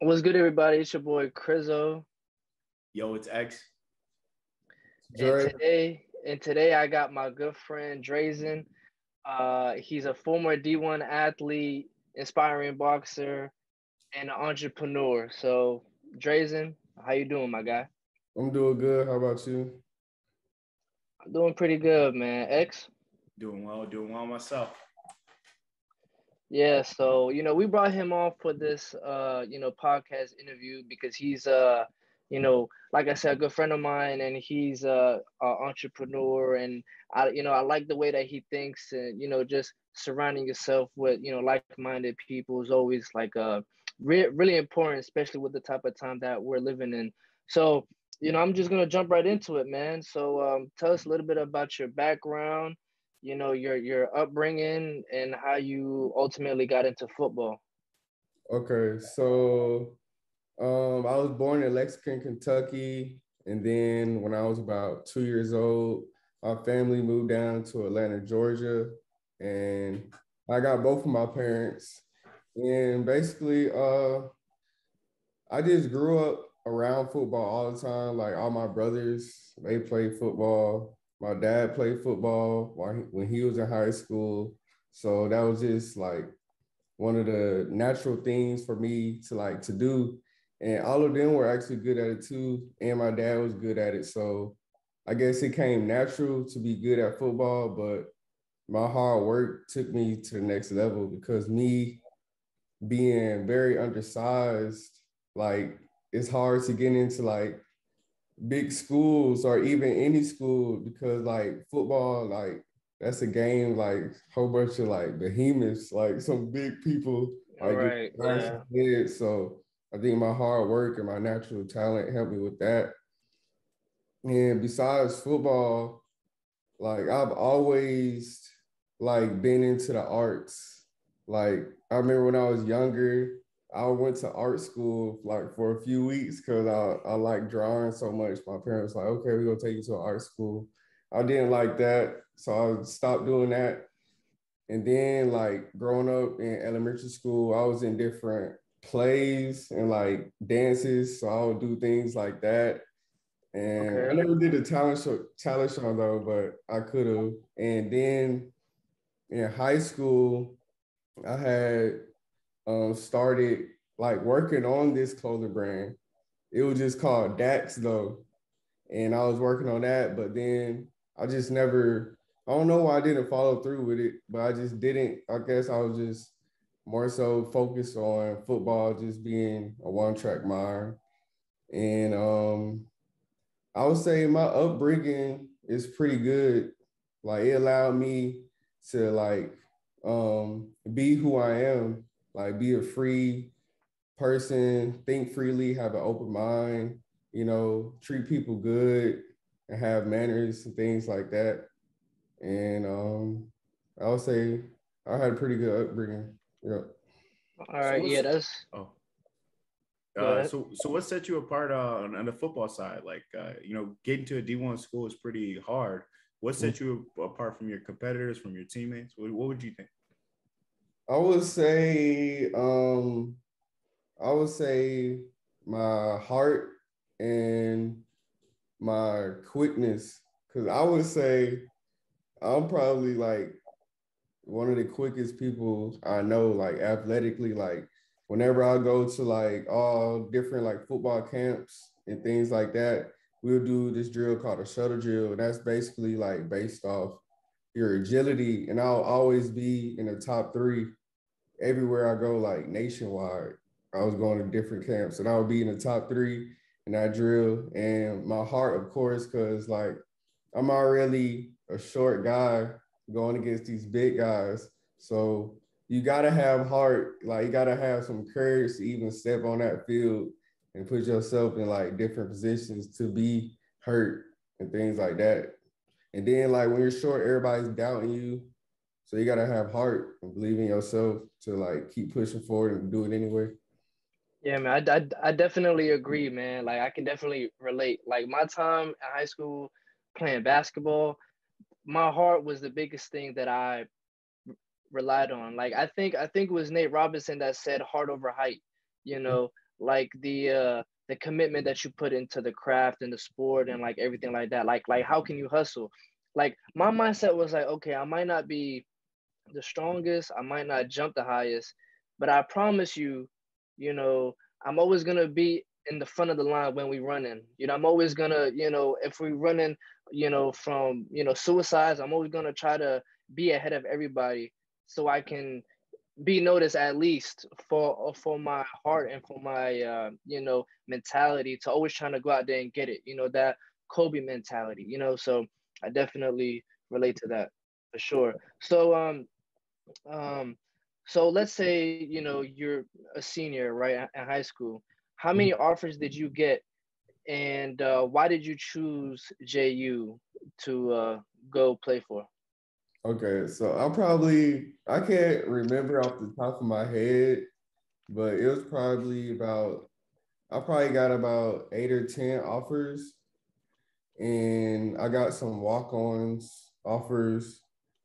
What's good, everybody? It's your boy Crizzo. Yo, it's X. And today, and today I got my good friend Drezyn. Uh, he's a former D1 athlete, inspiring boxer, and an entrepreneur. So, Drezyn, how you doing, my guy? I'm doing good. How about you? I'm doing pretty good, man. X? Doing well, doing well myself. Yeah, so you know, we brought him on for this uh, you know, podcast interview because he's uh, you know, like I said, a good friend of mine and he's a, a entrepreneur and I you know, I like the way that he thinks and you know, just surrounding yourself with, you know, like-minded people is always like uh re- really important, especially with the type of time that we're living in. So, you know, I'm just gonna jump right into it, man. So um tell us a little bit about your background you know your your upbringing and how you ultimately got into football? Okay so um i was born in lexington kentucky and then when i was about two years old my family moved down to atlanta georgia and i got both of my parents. And basically uh i just grew up around football all the time like all my brothers they played football my dad played football when he was in high school. So that was just like one of the natural things for me to like to do. And all of them were actually good at it too. And my dad was good at it. So I guess it came natural to be good at football, but my hard work took me to the next level because me being very undersized, like it's hard to get into like big schools or even any school because like football, like that's a game like whole bunch of like behemoths, like some big people. Like, right. Yeah. So I think my hard work and my natural talent helped me with that. And besides football, like I've always like been into the arts. Like I remember when I was younger, I went to art school like for a few weeks because I, I like drawing so much. My parents like, okay, we're gonna take you to art school. I didn't like that, so I stopped doing that. And then like growing up in elementary school, I was in different plays and like dances, so I would do things like that. And okay. I never did a talent show, talent show though, but I could have. And then in high school, I had um, started like working on this clothing brand. It was just called Dax though. And I was working on that, but then I just never, I don't know why I didn't follow through with it, but I just didn't. I guess I was just more so focused on football, just being a one track mind. And um, I would say my upbringing is pretty good. Like it allowed me to like um, be who I am like be a free person, think freely, have an open mind, you know, treat people good and have manners and things like that. And um, I would say I had a pretty good upbringing. Yeah. All right. So yeah, that's. Oh. Uh, so, so what set you apart uh, on, on the football side? Like, uh, you know, getting to a D1 school is pretty hard. What set mm. you apart from your competitors, from your teammates? What, what would you think? I would say, um, I would say my heart and my quickness. Cause I would say I'm probably like one of the quickest people I know, like athletically. Like whenever I go to like all different like football camps and things like that, we'll do this drill called a shuttle drill. And that's basically like based off your agility, and I'll always be in the top three everywhere I go, like nationwide. I was going to different camps, and I would be in the top three in that drill. And my heart, of course, because like I'm already a short guy going against these big guys, so you gotta have heart. Like you gotta have some courage to even step on that field and put yourself in like different positions to be hurt and things like that. And then like when you're short, everybody's doubting you. So you gotta have heart and believe in yourself to like keep pushing forward and do it anyway. Yeah, man, I, I, I definitely agree, man. Like I can definitely relate. Like my time in high school playing basketball, my heart was the biggest thing that I relied on. Like I think I think it was Nate Robinson that said heart over height. You know, like the uh the commitment that you put into the craft and the sport and like everything like that. Like like how can you hustle? Like my mindset was like, okay, I might not be the strongest, I might not jump the highest, but I promise you, you know, I'm always gonna be in the front of the line when we running. You know, I'm always gonna, you know, if we running, you know, from you know suicides, I'm always gonna try to be ahead of everybody so I can be noticed at least for for my heart and for my uh, you know mentality to always trying to go out there and get it. You know that Kobe mentality. You know, so I definitely relate to that for sure. So um um so let's say you know you're a senior right in high school. How many mm-hmm. offers did you get, and uh, why did you choose JU to uh, go play for? Okay, so I probably I can't remember off the top of my head, but it was probably about I probably got about eight or ten offers, and I got some walk-ons offers,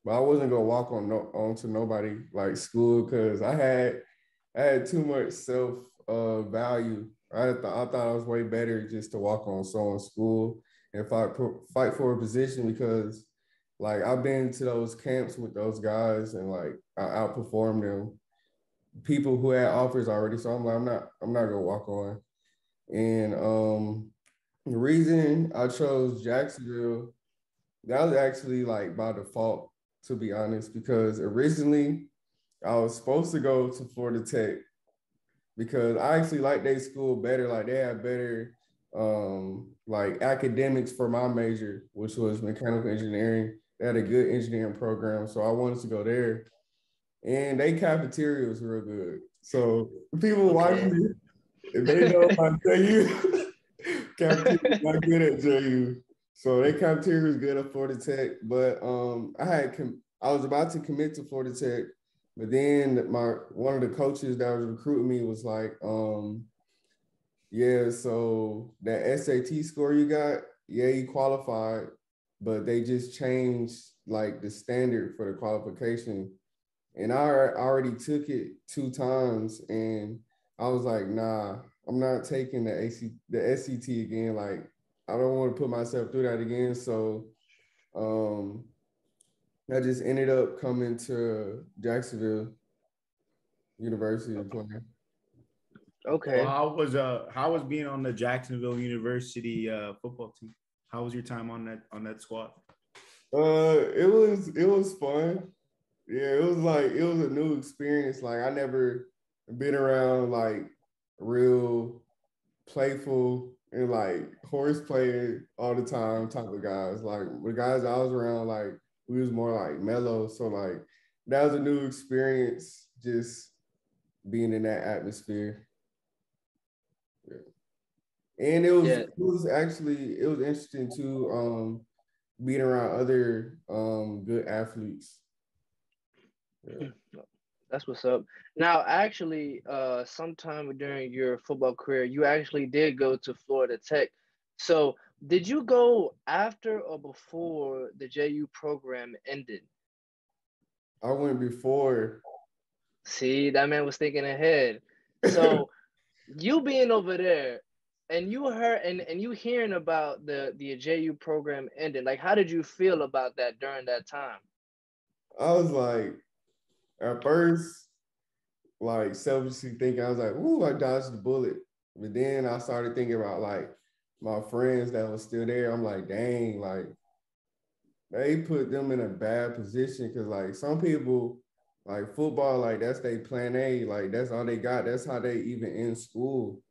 but I wasn't gonna walk on no on to nobody like school because I had I had too much self uh value. I thought I thought I was way better just to walk on so in school and fight fight for a position because like I've been to those camps with those guys and like I outperformed them. People who had offers already. So I'm like, I'm not, I'm not gonna walk on. And um the reason I chose Jacksonville, that was actually like by default, to be honest, because originally I was supposed to go to Florida Tech because I actually like their school better. Like they had better um like academics for my major, which was mechanical engineering. They had a good engineering program, so I wanted to go there. And they cafeteria was real good. So people okay. watching if they know I tell you, cafeteria not good at JU. So they cafeteria was good at Florida Tech, but um, I had com- I was about to commit to Florida Tech, but then my one of the coaches that was recruiting me was like, um, yeah, so that SAT score you got, yeah, you qualified, but they just changed like the standard for the qualification. And I already took it two times and I was like, nah, I'm not taking the AC the SCT again. Like, I don't want to put myself through that again. So um I just ended up coming to Jacksonville University to play. Okay. Well, how was uh how was being on the Jacksonville University uh football team? How was your time on that on that squad? Uh, it was it was fun. Yeah, it was like it was a new experience. Like I never been around like real playful and like horse playing all the time type of guys. Like the guys I was around, like we was more like mellow. So like that was a new experience just being in that atmosphere. And it was yeah. it was actually it was interesting too, um, being around other um good athletes. Yeah. That's what's up. Now, actually, uh, sometime during your football career, you actually did go to Florida Tech. So, did you go after or before the JU program ended? I went before. See, that man was thinking ahead. So, you being over there, and you heard and, and you hearing about the the JU program ending, like how did you feel about that during that time? I was like, at first, like selfishly thinking, I was like, ooh, I dodged the bullet. But then I started thinking about like my friends that was still there. I'm like, dang, like they put them in a bad position because like some people like football, like that's their plan A, like that's all they got. That's how they even in school.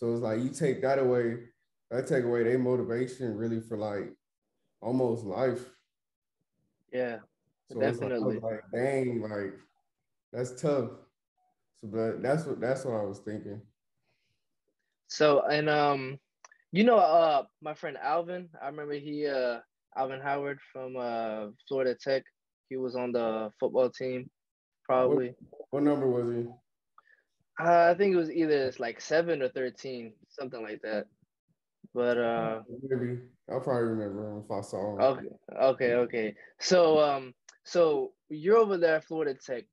So it's like you take that away, that take away their motivation really for like almost life. Yeah, so definitely. Like, like, dang, like that's tough. So, but that's what that's what I was thinking. So, and um, you know, uh, my friend Alvin, I remember he, uh, Alvin Howard from uh Florida Tech. He was on the football team, probably. What, what number was he? Uh, I think it was either it's like seven or thirteen, something like that. But uh, maybe I'll probably remember him if I saw him. Okay, okay, okay. So um, so you're over there at Florida Tech,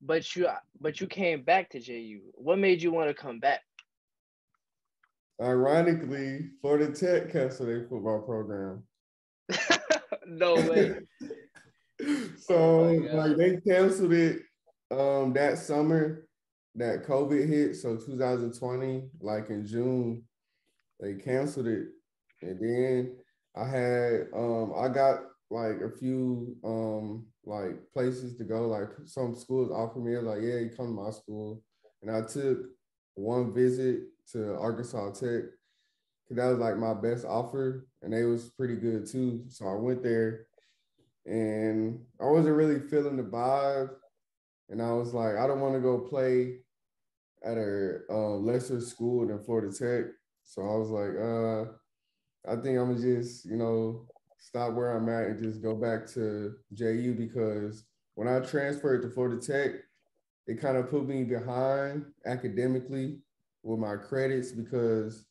but you but you came back to JU. What made you want to come back? Ironically, Florida Tech canceled their football program. no way. so oh like they canceled it um that summer that COVID hit. So 2020, like in June, they canceled it. And then I had um I got like a few um like places to go. Like some schools offered me like, yeah, you come to my school. And I took one visit to Arkansas Tech because that was like my best offer, and they was pretty good too. So I went there, and I wasn't really feeling the vibe, and I was like, I don't want to go play at a uh, lesser school than Florida Tech. So I was like, uh, I think I'm gonna just, you know, stop where I'm at and just go back to JU because when I transferred to Florida Tech, it kind of put me behind academically with my credits because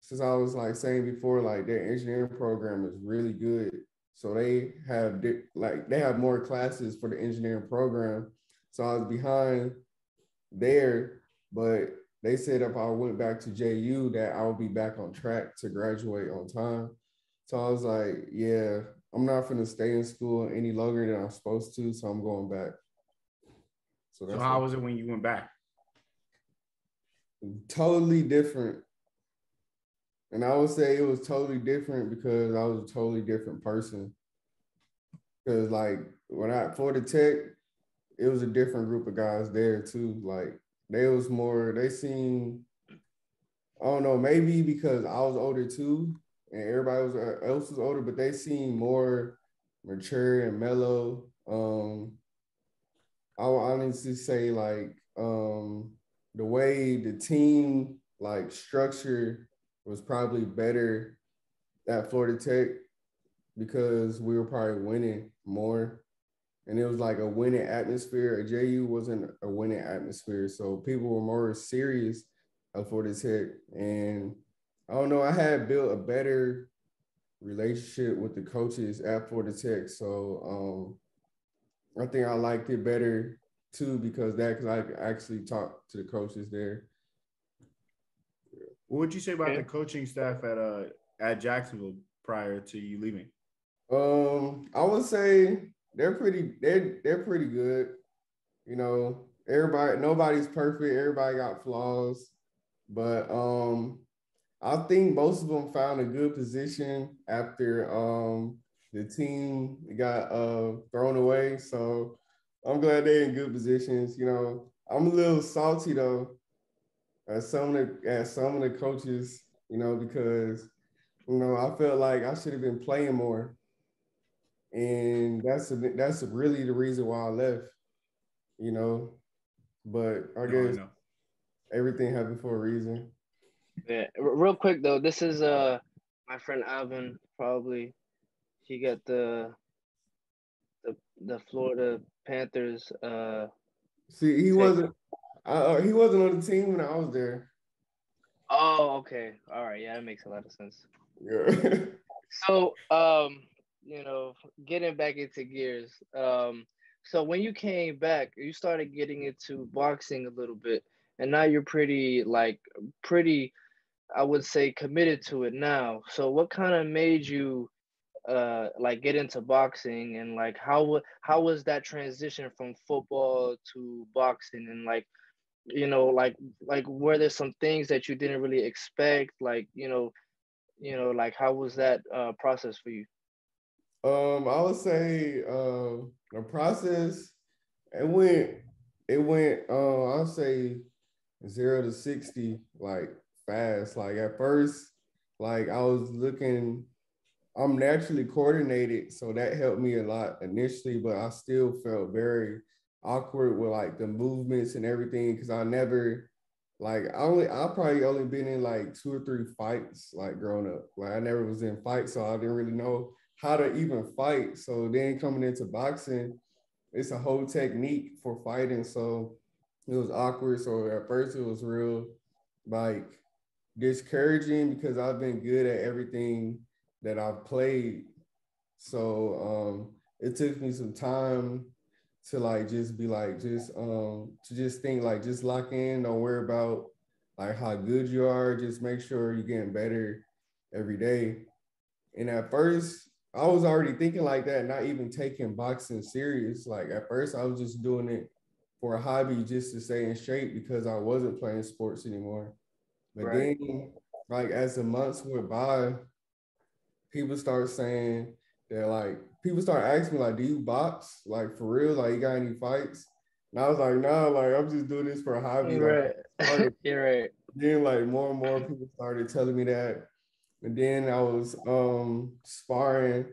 since I was like saying before, like their engineering program is really good. So they have like they have more classes for the engineering program. So I was behind there, but they said if I went back to JU that I would be back on track to graduate on time. So I was like, yeah, I'm not gonna stay in school any longer than I'm supposed to, so I'm going back. So, so how was it when you went back? Totally different. And I would say it was totally different because I was a totally different person. Because like when I for the tech, it was a different group of guys there too. Like they was more, they seemed, I don't know, maybe because I was older too, and everybody was uh, else was older, but they seemed more mature and mellow. Um, I would honestly say like um the way the team like structure was probably better at Florida Tech because we were probably winning more. And it was like a winning atmosphere. At JU wasn't a winning atmosphere. So people were more serious at Florida Tech. And I don't know, I had built a better relationship with the coaches at Florida Tech. So um, I think I liked it better too because that because I actually talked to the coaches there. What would you say about yeah. the coaching staff at uh at Jacksonville prior to you leaving? Um, I would say they're pretty they're they're pretty good. You know, everybody nobody's perfect, everybody got flaws, but um I think most of them found a good position after um the team got uh thrown away. So I'm glad they're in good positions. You know, I'm a little salty though at some of the at some of the coaches, you know, because you know I felt like I should have been playing more, and that's a, that's really the reason why I left. You know, but I guess no, everything happened for a reason. Yeah, real quick though, this is uh my friend Alvin probably he got the the the Florida Panthers. Uh, See, he wasn't. Uh, he wasn't on the team when I was there. Oh, okay. All right. Yeah, that makes a lot of sense. Yeah. so, um, you know, getting back into gears. Um, so when you came back, you started getting into boxing a little bit, and now you're pretty like pretty, I would say, committed to it now. So what kind of made you uh like get into boxing and like how how was that transition from football to boxing and like you know like like were there some things that you didn't really expect like you know you know like how was that uh process for you um i would say uh the process it went it went uh i'll say zero to 60 like fast like at first like i was looking I'm naturally coordinated, so that helped me a lot initially, but I still felt very awkward with like the movements and everything because I never like I only I probably only been in like two or three fights like growing up. Like I never was in fights, so I didn't really know how to even fight. So then coming into boxing, it's a whole technique for fighting. So it was awkward. So at first it was real like discouraging because I've been good at everything that I've played. So um, it took me some time to like just be like just um to just think like just lock in, don't worry about like how good you are. Just make sure you're getting better every day. And at first, I was already thinking like that, not even taking boxing serious. Like at first, I was just doing it for a hobby just to stay in shape because I wasn't playing sports anymore. But right. then, like as the months went by, people start saying that like people start asking me like, "Do you box? Like for real? Like you got any fights?" And I was like, "Nah, like I'm just doing this for a hobby." Right. Like, You're right. Then like more and more people started telling me that, and then I was um sparring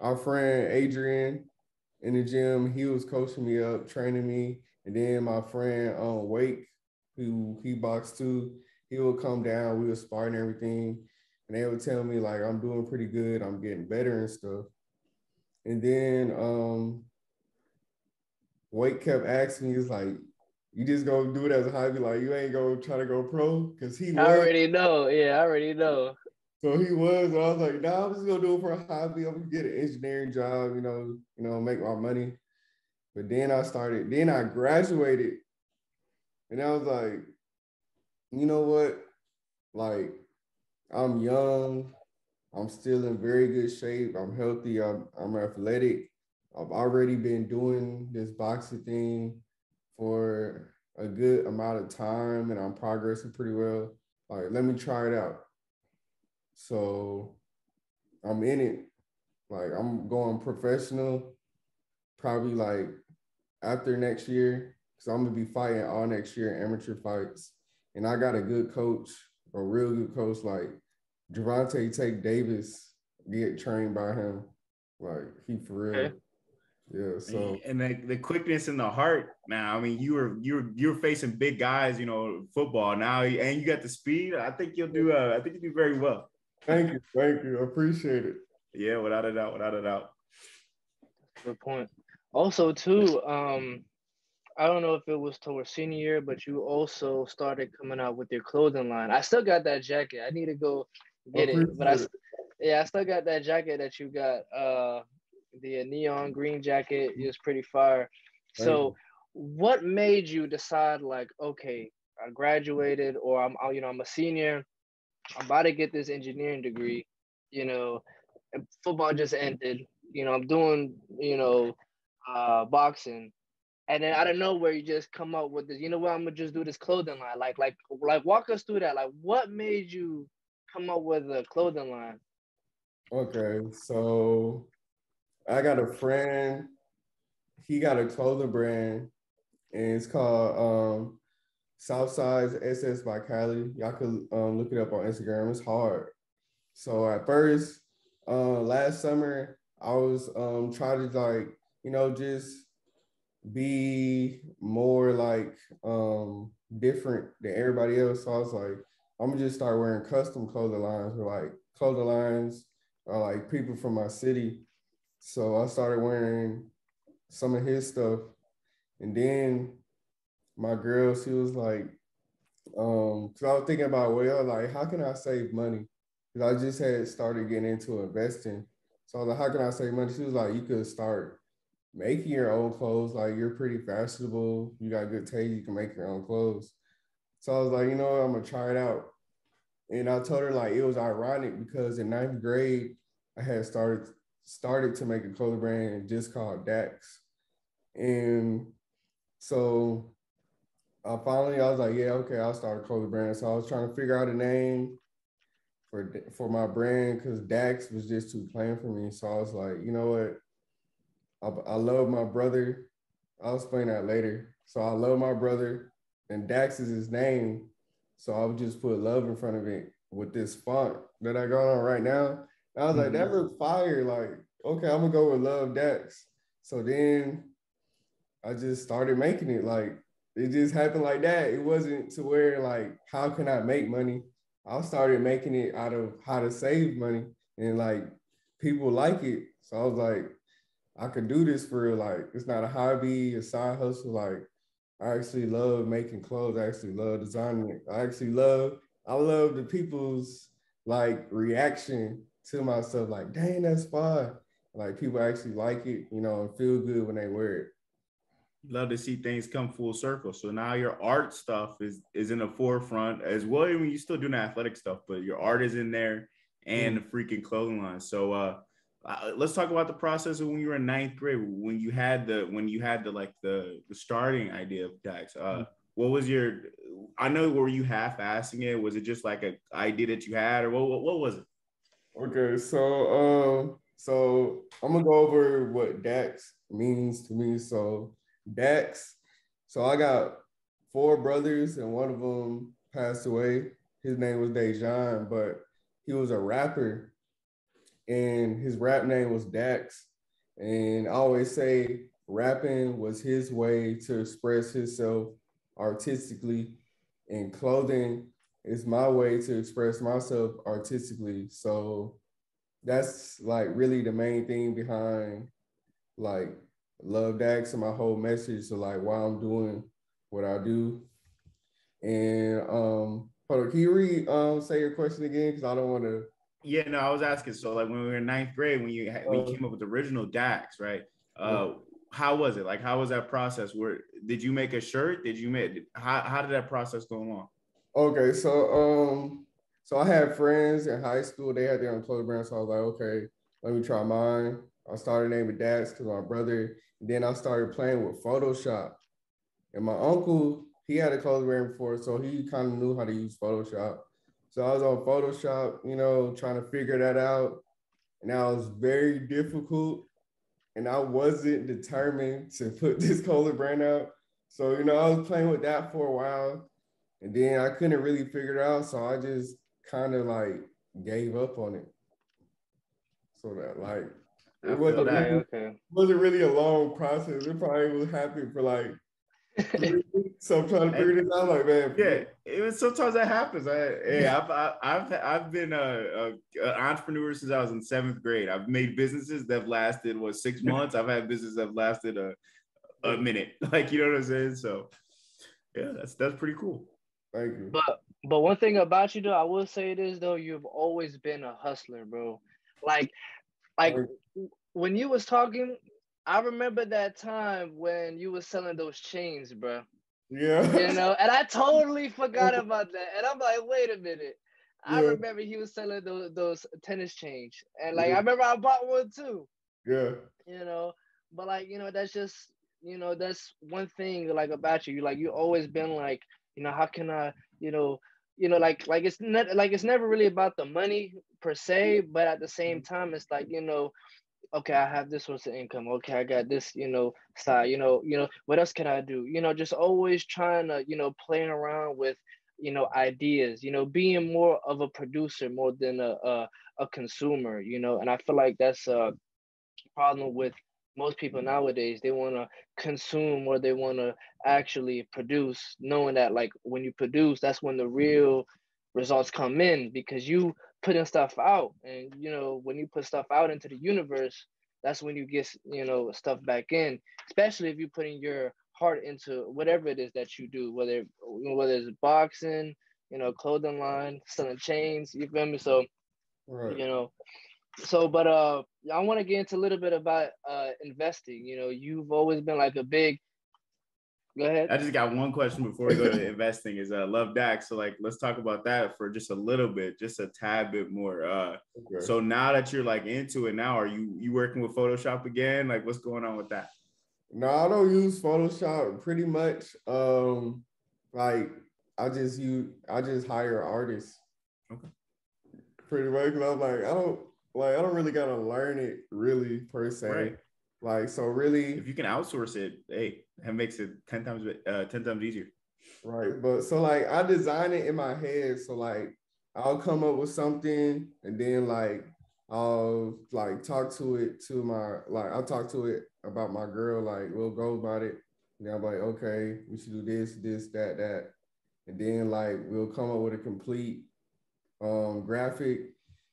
our friend Adrian in the gym. He was coaching me up, training me, and then my friend um Wake, who he boxed too, he would come down. We would spar and everything, and they would tell me like I'm doing pretty good. I'm getting better and stuff. And then um, Wake kept asking me, he's like, you just gonna do it as a hobby, like you ain't gonna try to go pro? Cause he I already know. Yeah, I already know. So he was, I was like, nah, I'm just gonna do it for a hobby. I'm gonna get an engineering job, you know, you know, make my money. But then I started, then I graduated, and I was like, you know what? Like, I'm young, I'm still in very good shape. I'm healthy. I'm, I'm athletic. I've already been doing this boxing thing for a good amount of time and I'm progressing pretty well. Like, let me try it out. So I'm in it. Like, I'm going professional probably like after next year. So I'm gonna be fighting all next year amateur fights. And I got a good coach, a real good coach. Like Gervonta Tank Davis get trained by him. Like he for real. Okay. Yeah. So and the, the quickness in the heart now. I mean, you were you were you're facing big guys, you know, football now, and you got the speed. I think you'll do. Uh, I think you do very well. Thank you, thank you. I appreciate it. Yeah, without a doubt, without a doubt. Good point. Also, too, um, I don't know if it was towards senior year, but you also started coming out with your clothing line. I still got that jacket. I need to go get it. But I, yeah, I still got that jacket that you got. Uh, the neon green jacket is pretty fire. So, what made you decide like, okay, I graduated, or I'm, you know, I'm a senior. I'm about to get this engineering degree. You know, football just ended. You know, I'm doing, you know, uh, boxing and then out of nowhere you just come up with this you know what i'm gonna just do this clothing line like like like walk us through that like what made you come up with a clothing line? Okay, so I got a friend. He got a clothing brand, and it's called um, Southside's SS by Cali. Y'all could um, look it up on Instagram. It's hard. So at first, uh, last summer, I was um, trying to like, you know, just be more like um, different than everybody else. So I was like, I'm gonna just start wearing custom clothing lines or like clothing lines or like people from my city. So I started wearing some of his stuff. And then my girl, she was like, um, cause I was thinking about, well, like, how can I save money? Cause I just had started getting into investing. So I was like, how can I save money? She was like, you could start making your own clothes. Like you're pretty fashionable. You got good taste. You can make your own clothes. So I was like, you know what, I'm gonna try it out. And I told her like it was ironic because in ninth grade, I had started started to make a clothing brand just called Dax. And so I finally I was like, yeah, okay, I'll start a clothing brand. So I was trying to figure out a name for for my brand because Dax was just too plain for me. So I was like, you know what? I, I love my brother. I'll explain that later. So I love my brother, and Dax is his name. So I would just put love in front of it with this font that I got on right now. I was like, that mm-hmm. looks fire. Like, okay, I'm gonna go with LuvDaxx. So then I just started making it. Like it just happened like that. It wasn't to where like, how can I make money? I started making it out of how to save money and like people like it. So I was like, I could do this for like it's not a hobby, a side hustle. Like I actually love making clothes. I actually love designing it. I actually love, I love the people's like reaction to myself. Like, dang, that's fine. Like people actually like it, you know, and feel good when they wear it. Love to see things come full circle. So now your art stuff is is in the forefront as well. I mean, you still doing the athletic stuff, but your art is in there and mm. the freaking clothing line. So uh, uh, let's talk about the process of when you were in ninth grade, when you had the when you had the like the the starting idea of Dax. Uh, mm. What was your? I know were you half assing it? Was it just like a idea that you had, or what? What, what was it? Okay, so um, so I'm gonna go over what Dax means to me. So Dax. So I got four brothers, and one of them passed away. His name was Dejan, but he was a rapper, and his rap name was Dax. And I always say rapping was his way to express himself artistically, and clothing is my way to express myself artistically. So that's like really the main thing behind like LuvDaxx and my whole message to like why I'm doing what I do. And um hold on, can you read um say your question again? Because I don't want to yeah, no, I was asking. So, like when we were in ninth grade, when you when you uh, came up with the original Dax, right? Uh, how was it? Like, how was that process? Where did you make a shirt? Did you make how how did that process go along? Okay, so um, so I had friends in high school. They had their own clothing brand, so I was like, okay, let me try mine. I started naming Dax because my brother then I started playing with Photoshop. And my uncle, he had a clothing brand before, so he kind of knew how to use Photoshop. So I was on Photoshop, you know, trying to figure that out. And that was very difficult. And I wasn't determined to put this clothing brand out. So, you know, I was playing with that for a while. And then I couldn't really figure it out. So I just kind of like gave up on it. So that like it wasn't really, okay. wasn't really a long process. It probably was happening for like so I'm trying to figure this out. Like, man, yeah, it was sometimes that happens. I, hey, I've, I've, I've been a, a, a, entrepreneur since I was in seventh grade. I've made businesses that have lasted what six months. I've had businesses that have lasted a, a minute. Like, you know what I'm saying? So, yeah, that's that's pretty cool. Thank you. But but one thing about you though, I will say this though, you've always been a hustler, bro. Like like when you was talking, I remember that time when you was selling those chains, bro. Yeah. You know, and I totally forgot about that. And I'm like, wait a minute. I remember he was selling those those tennis chains. And like yeah. I remember I bought one too. Yeah. You know, but like, you know, that's just, you know, that's one thing like about you. You like you always been like, you know, how can I, you know, you know, like like it's not like it's never really about the money per se, but at the same mm-hmm. time, it's like you know, okay, I have this source of income. Okay, I got this, you know, side. You know, you know, what else can I do? You know, just always trying to, you know, playing around with, you know, ideas. You know, being more of a producer more than a a, a consumer. You know, and I feel like that's a problem with most people mm-hmm. nowadays they want to consume or they want to actually produce knowing that like when you produce that's when the mm-hmm. real results come in because you putting stuff out and you know when you put stuff out into the universe that's when you get you know stuff back in especially if you're putting your heart into whatever it is that you do whether whether it's boxing you know clothing line selling chains you feel me? So right. you know so but uh i want to get into a little bit about uh investing. You know you've always been like a big go ahead. I just got one question before we go to investing is uh LuvDaxx. So like let's talk about that for just a little bit just a tad bit more. Uh okay. so now that you're like into it now are you you working with photoshop again? Like what's going on with that? No i don't use photoshop pretty much. Um like i just use i just hire artists. Okay. Pretty much i'm like i don't like I don't really gotta learn it really per se. Right. Like so, really, if you can outsource it, hey, that makes it ten times uh, ten times easier. Right, but so like I design it in my head, so like I'll come up with something, and then like I'll like talk to it to my like I'll talk to it about my girl. Like we'll go about it. And I'm like, okay, we should do this, this, that, that, and then like we'll come up with a complete um graphic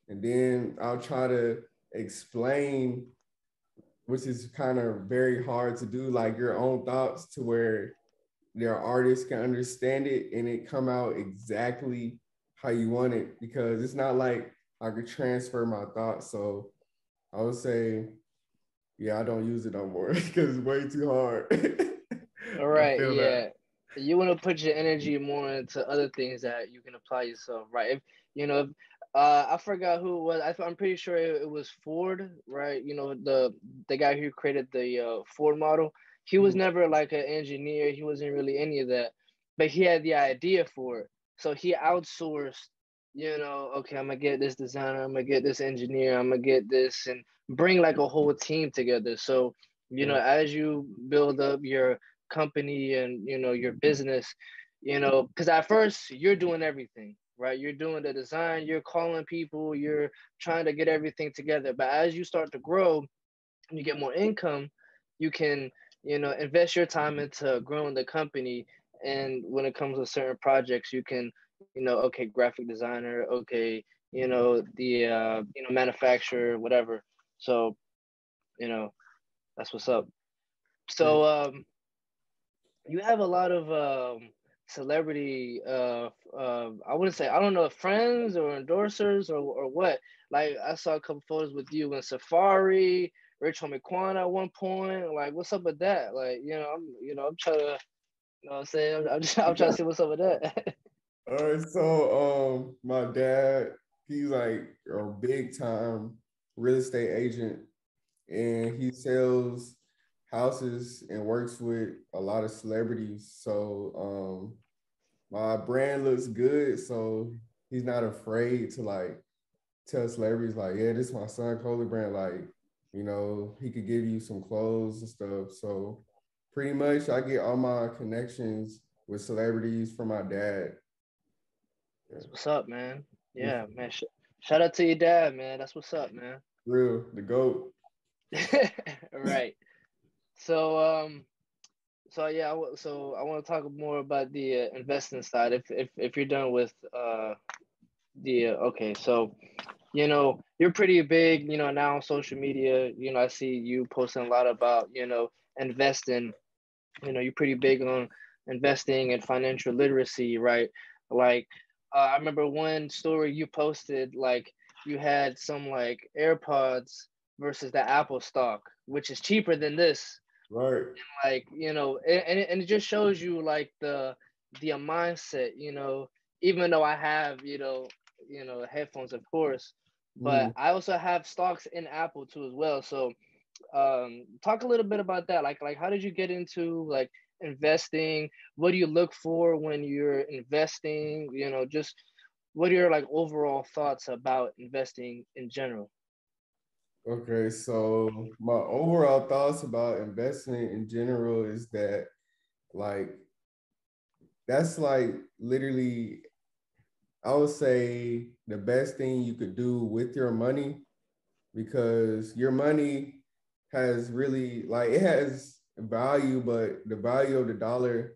and then I'll try to explain, which is kind of very hard to do, like your own thoughts to where their artists can understand it and it come out exactly how you want it because it's not like I could transfer my thoughts. So I would say, yeah, I don't use it no more because it's way too hard. All right, yeah. That. You want to put your energy more into other things that you can apply yourself, right? If you know, if, uh, I forgot who it was. I, am pretty sure it, it, was Ford, right? You know, the the guy who created the uh, Ford model. He was mm-hmm. never like an engineer. He wasn't really any of that, but he had the idea for it. So he outsourced. You know, okay, I'm gonna get this designer. I'm gonna get this engineer. I'm gonna get this and bring like a whole team together. So you know, as you build up your company and you know your business, you know, because at first you're doing everything right? You're doing the design, you're calling people, you're trying to get everything together. But as you start to grow, and you get more income, you can, you know, invest your time into growing the company. And when it comes to certain projects, you can, you know, okay, graphic designer, okay, you know, the uh, you know, manufacturer, whatever. So, you know, that's what's up. So um you have a lot of um celebrity uh uh I wouldn't say I don't know friends or endorsers or or what. Like I saw a couple photos with you in Safari, Rich Homie Quan at one point. Like what's up with that? Like, you know, I'm you know, I'm trying to you know what I'm saying? I'm, I'm just I'm trying to see what's up with that. All right, so um my dad, he's like a big time real estate agent and he sells houses and works with a lot of celebrities. So um, my brand looks good. So he's not afraid to like tell celebrities like, yeah, this is my son Coley brand. Like, you know, he could give you some clothes and stuff. So pretty much I get all my connections with celebrities from my dad. Yeah. That's what's up, man. Yeah, man. Sh- shout out to your dad, man. That's what's up, man. Real, the goat. right. So um, so yeah, so I want to talk more about the uh, investing side. If if if you're done with uh, the uh, okay, so you know you're pretty big, you know now on social media. You know I see you posting a lot about you know investing. You know you're pretty big on investing and financial literacy, right? Like uh, I remember one story you posted, like you had some like AirPods versus the Apple stock, which is cheaper than this Right. And like, you know, and, and it just shows you like the the mindset, you know, even though I have, you know, you know, headphones of course, but mm. I also have stocks in Apple too as well. So um talk a little bit about that. Like like how did you get into like investing? What do you look for when you're investing? You know, just what are your like overall thoughts about investing in general? Okay, so my overall thoughts about investing in general is that like that's like literally I would say the best thing you could do with your money because your money has really like it has value, but the value of the dollar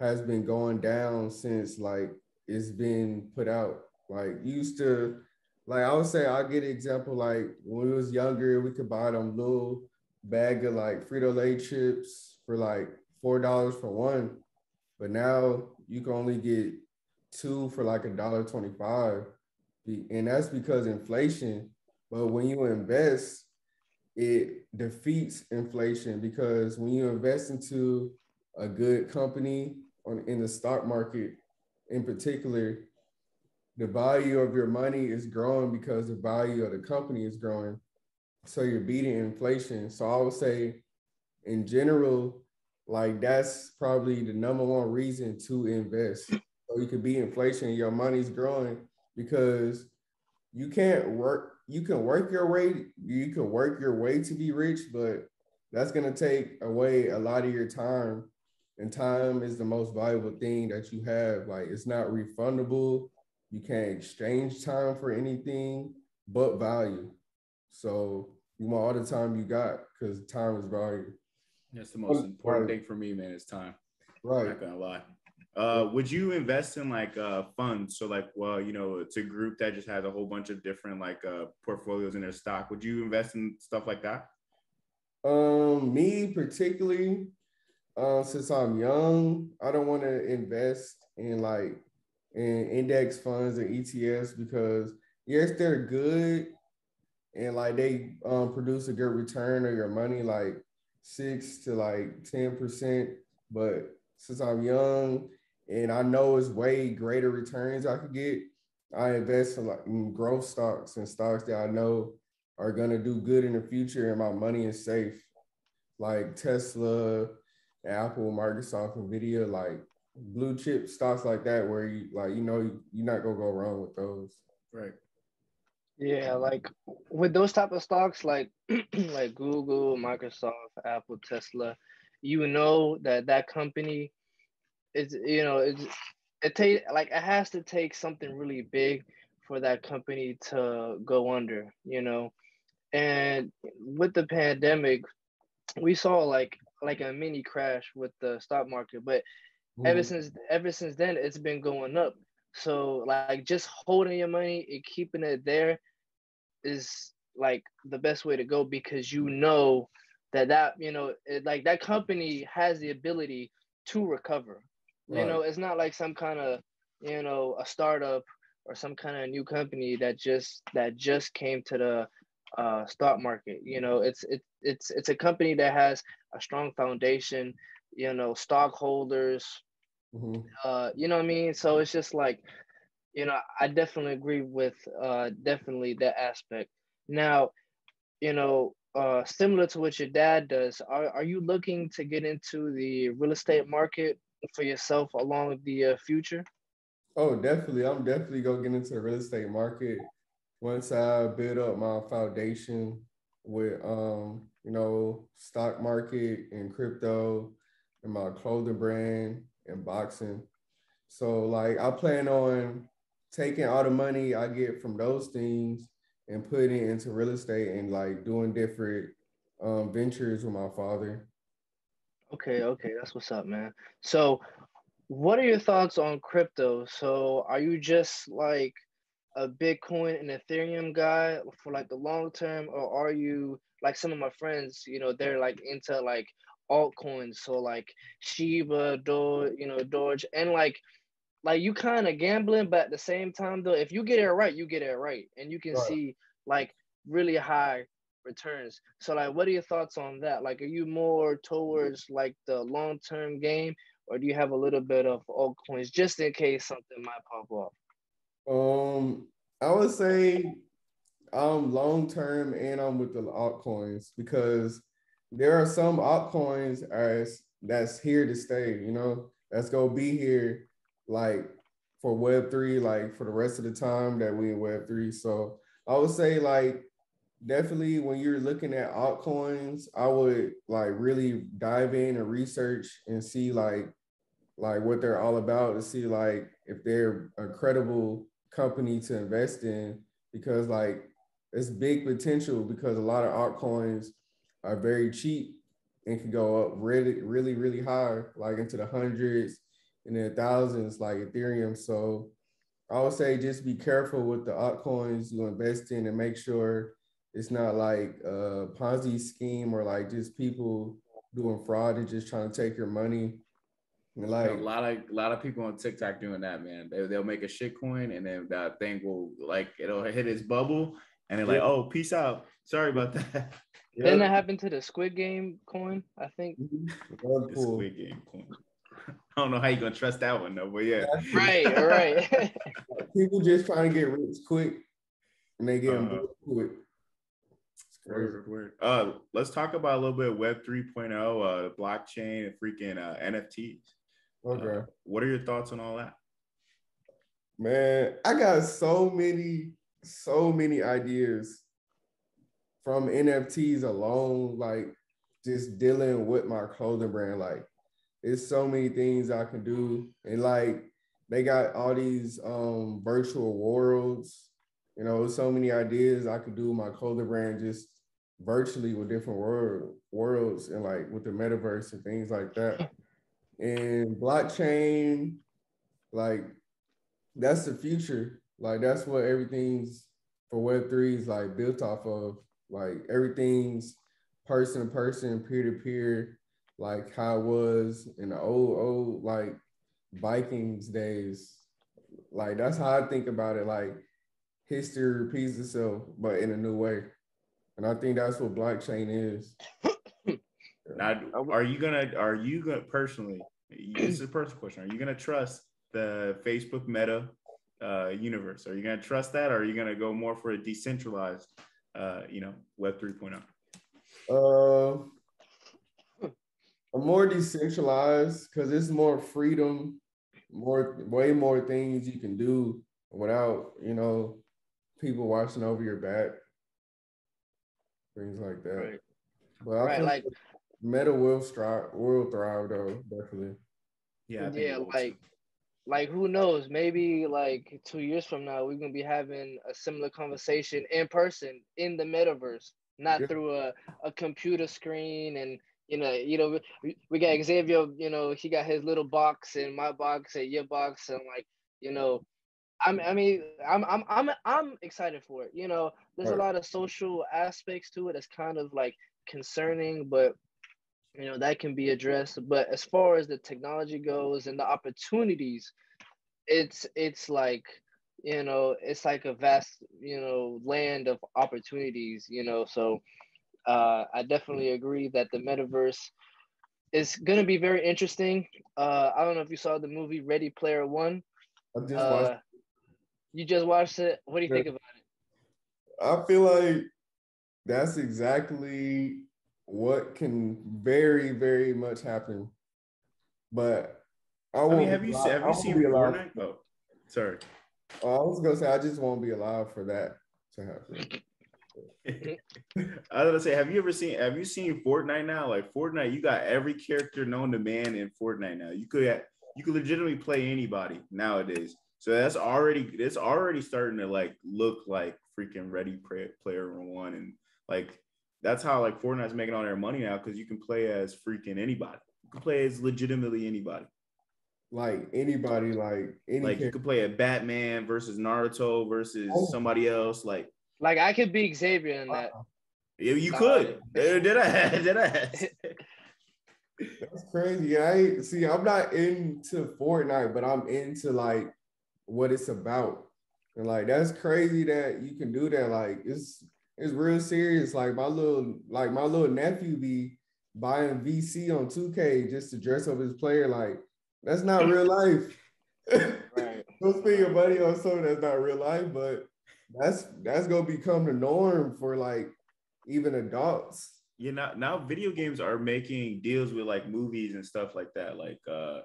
has been going down since like it's been put out. Like used to like I would say I'll get an example like when we was younger, we could buy them little bag of like Frito-Lay chips for like four dollars for one. But now you can only get two for like a dollar twenty-five. And that's because inflation. But when you invest, it defeats inflation because when you invest into a good company on in the stock market in particular, the value of your money is growing because the value of the company is growing. So you're beating inflation. So I would say, in general, like that's probably the number one reason to invest. So you could beat inflation, your money's growing because you can't work, you can work your way, you can work your way to be rich, but that's gonna take away a lot of your time. And time is the most valuable thing that you have. Like it's not refundable you can't exchange time for anything but value. So you want all the time you got because time is value. That's the most important right. thing for me, man, is time. Right. I'm not gonna lie. Uh, would you invest in like uh funds? So like, well, you know, it's a group that just has a whole bunch of different like uh portfolios in their stock. Would you invest in stuff like that? Um, me particularly, uh, since I'm young, I don't want to invest in like and index funds and ETFs because yes, they're good and like they um, produce a good return of your money, like six to like ten percent But since I'm young and I know it's way greater returns I could get, I invest in like in growth stocks and stocks that I know are gonna do good in the future and my money is safe. Like Tesla, Apple, Microsoft, Nvidia, like blue chip stocks like that where you like you know you're not gonna go wrong with those. Right. Yeah, like with those type of stocks like like Google, Microsoft, Apple, Tesla, you know that that company is you know it's it take like it has to take something really big for that company to go under, you know. And with the pandemic, we saw like like a mini crash with the stock market, but mm. ever since ever since then it's been going up. So like just holding your money and keeping it there is like the best way to go because you know that that you know it, like that company has the ability to recover right. you know it's not like some kind of you know a startup or some kind of new company that just that just came to the uh, stock market you know it's it, it's it's a company that has a strong foundation you know stockholders mm-hmm. uh you know what i mean so it's just like you know, I definitely agree with uh, definitely that aspect. Now, you know, uh, similar to what your dad does, are, are you looking to get into the real estate market for yourself along the uh, future? Oh, definitely. I'm definitely gonna get into the real estate market once I build up my foundation with um, you know, stock market and crypto and my clothing brand and boxing. So like I plan on taking all the money I get from those things and putting it into real estate and like doing different um, ventures with my father. Okay, okay, that's what's up, man. So, what are your thoughts on crypto? So, are you just like a Bitcoin and Ethereum guy for like the long term, or are you like some of my friends? You know, they're like into like altcoins, so like Shiba, Doge, you know, Doge, and like like you kind of gambling, but at the same time though, if you get it right, you get it right, and you can right. see like really high returns. So like, what are your thoughts on that? Like, are you more towards like the long term game, or do you have a little bit of altcoins just in case something might pop off? Um, I would say I'm long term and I'm with the altcoins because there are some altcoins as that's here to stay. You know, that's gonna be here like for Web three, like for the rest of the time that we in Web three. So I would say like definitely when you're looking at altcoins, I would like really dive in and research and see like like what they're all about to see like if they're a credible company to invest in because like it's big potential because a lot of altcoins are very cheap and can go up really really really high like into the hundreds and then thousands like Ethereum. So I would say just be careful with the altcoins you invest in and make sure it's not like a Ponzi scheme or like just people doing fraud and just trying to take your money. Like a lot of a lot of people on TikTok doing that, man. They, they'll make a shit coin and then that thing will like it'll hit its bubble and they're like, oh, peace out. Sorry about that. Didn't that happen to the Squid Game coin? I think. The Squid Game coin. I don't know how you're gonna trust that one though, but yeah. Right, right. People just trying to get rich quick and they get uh, quick. Word, word. Uh, let's talk about a little bit of Web 3.0, uh, blockchain and freaking uh, NFTs. Okay. Uh, what are your thoughts on all that? Man, I got so many, so many ideas from NFTs alone, like just dealing with my clothing brand. Like it's so many things I can do. And like they got all these um virtual worlds, you know, so many ideas I could do my clothing brand just virtually with different world worlds and like with the metaverse and things like that. And blockchain, like that's the future. Like that's what everything's for Web3 is like built off of. Like everything's person to person, peer to peer like how it was in the old old like Vikings days. Like that's how I think about it. Like history repeats itself, but in a new way. And I think that's what blockchain is. Now, are you gonna? Are you gonna personally? This is a personal question. Are you gonna trust the Facebook Meta uh, universe? Are you gonna trust that, or are you gonna go more for a decentralized, uh, you know, Web 3.0? Uh, more decentralized because it's more freedom, more way more things you can do without you know people watching over your back, things like that. Right. But I right, like Meta will thrive, will thrive though, definitely. Yeah, yeah, like like who knows? Maybe like two years from now, we're gonna be having a similar conversation in person in the metaverse, not yeah. through a, a computer screen and you know, you know, we, we got Xavier, you know, he got his little box and my box and your box, and like, you know, I'm, I mean, I'm, I'm, I'm, I'm excited for it. You know, there's right. a lot of social aspects to it that's kind of like concerning, but you know that can be addressed. But as far as the technology goes and the opportunities, it's, it's like, you know, it's like a vast, you know, land of opportunities. You know, so uh, I definitely agree that the metaverse is going to be very interesting. Uh, I don't know if you saw the movie Ready Player One. I just uh. You just watched it. What do you yeah. think about it? I feel like that's exactly what can very, very much happen. But I, I mean, have you, have you seen Fortnite? Oh, sorry. Oh, I was gonna say I just won't be allowed for that to happen. I was gonna say, have you ever seen have you seen Fortnite now? Like Fortnite, you got every character known to man in Fortnite now. You could have, you could legitimately play anybody nowadays. So that's already it's already starting to like look like freaking Ready Player One, and like that's how like Fortnite's making all their money now because you can play as freaking anybody. You can play as legitimately anybody. Like anybody, like any like you could play a Batman versus Naruto versus oh. somebody else. Like like I could be Xavier in that. Uh-uh. Yeah, you could. Did I? Did I? That's crazy. I see. I'm not into Fortnite, but I'm into like what it's about, and like that's crazy that you can do that. Like it's it's real serious. Like my little like my little nephew be buying VC on 2K just to dress up his player. Like that's not real life. right. Don't spend your money on something that's not real life, but that's that's gonna become the norm for like even adults. You know, now video games are making deals with like movies and stuff like that. Like uh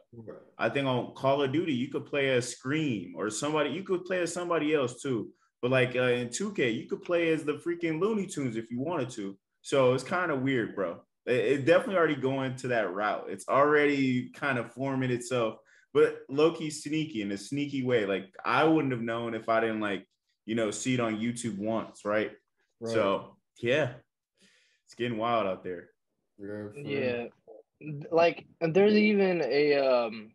I think on Call of Duty, you could play as Scream or somebody, you could play as somebody else too. But like uh, in 2K, you could play as the freaking Looney Tunes if you wanted to. So it's kind of weird, bro. It, it, definitely already going to that route. It's already kind of forming itself, but Loki sneaky in a sneaky way. Like I wouldn't have known if I didn't like you know, see it on YouTube once, right? right. So yeah, it's getting wild out there. Yeah, yeah. Like there's even a um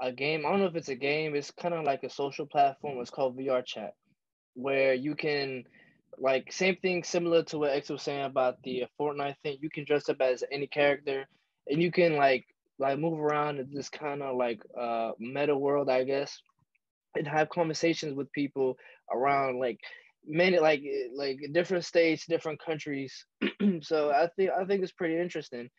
a game. I don't know if it's a game. It's kind of like a social platform. It's called VR Chat, where you can like same thing similar to what X was saying about the Fortnite thing. You can dress up as any character, and you can like like move around in this kind of like uh meta world, I guess, and have conversations with people around like many like like different states, different countries. so I think I think it's pretty interesting.